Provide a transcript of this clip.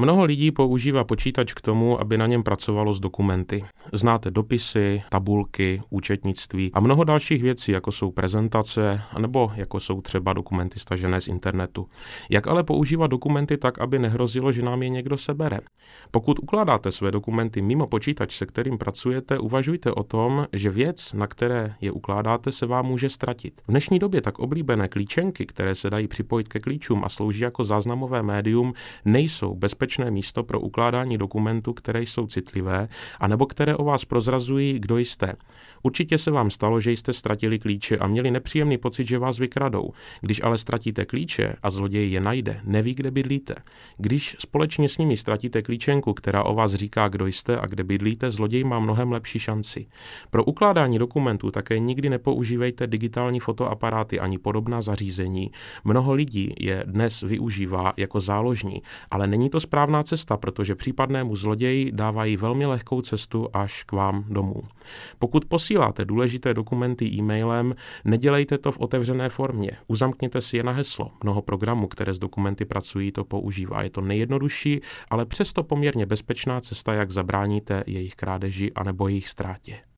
Mnoho lidí používá počítač k tomu, aby na něm pracovalo s dokumenty. Znáte dopisy, tabulky, účetnictví a mnoho dalších věcí, jako jsou prezentace, nebo jako jsou třeba dokumenty stažené z internetu. Jak ale používat dokumenty tak, aby nehrozilo, že nám je někdo sebere? Pokud ukládáte své dokumenty mimo počítač, se kterým pracujete, uvažujte o tom, že věc, na které je ukládáte, se vám může ztratit. V dnešní době tak oblíbené klíčenky, které se dají připojit ke klíčům a slouží jako záznamové médium, nejsou bezpečné místo pro ukládání dokumentů, které jsou citlivé, anebo které o vás prozrazují, kdo jste. Určitě se vám stalo, že jste ztratili klíče a měli nepříjemný pocit, že vás vykradou. Když ale ztratíte klíče a zloděj je najde, neví, kde bydlíte. Když společně s nimi ztratíte klíčenku, která o vás říká, kdo jste a kde bydlíte, zloděj má mnohem lepší šanci. Pro ukládání dokumentů také nikdy nepoužívejte digitální fotoaparáty ani podobná zařízení. Mnoho lidí je dnes využívá jako záložní, ale není to správná cesta, protože případnému zloději dávají velmi lehkou cestu až k vám domů. Pokud posíláte důležité dokumenty e-mailem, nedělejte to v otevřené formě. Uzamkněte si je na heslo. Mnoho programů, které s dokumenty pracují, to používá. Je to nejjednodušší, ale přesto poměrně bezpečná cesta, jak zabráníte jejich krádeži anebo jejich ztrátě.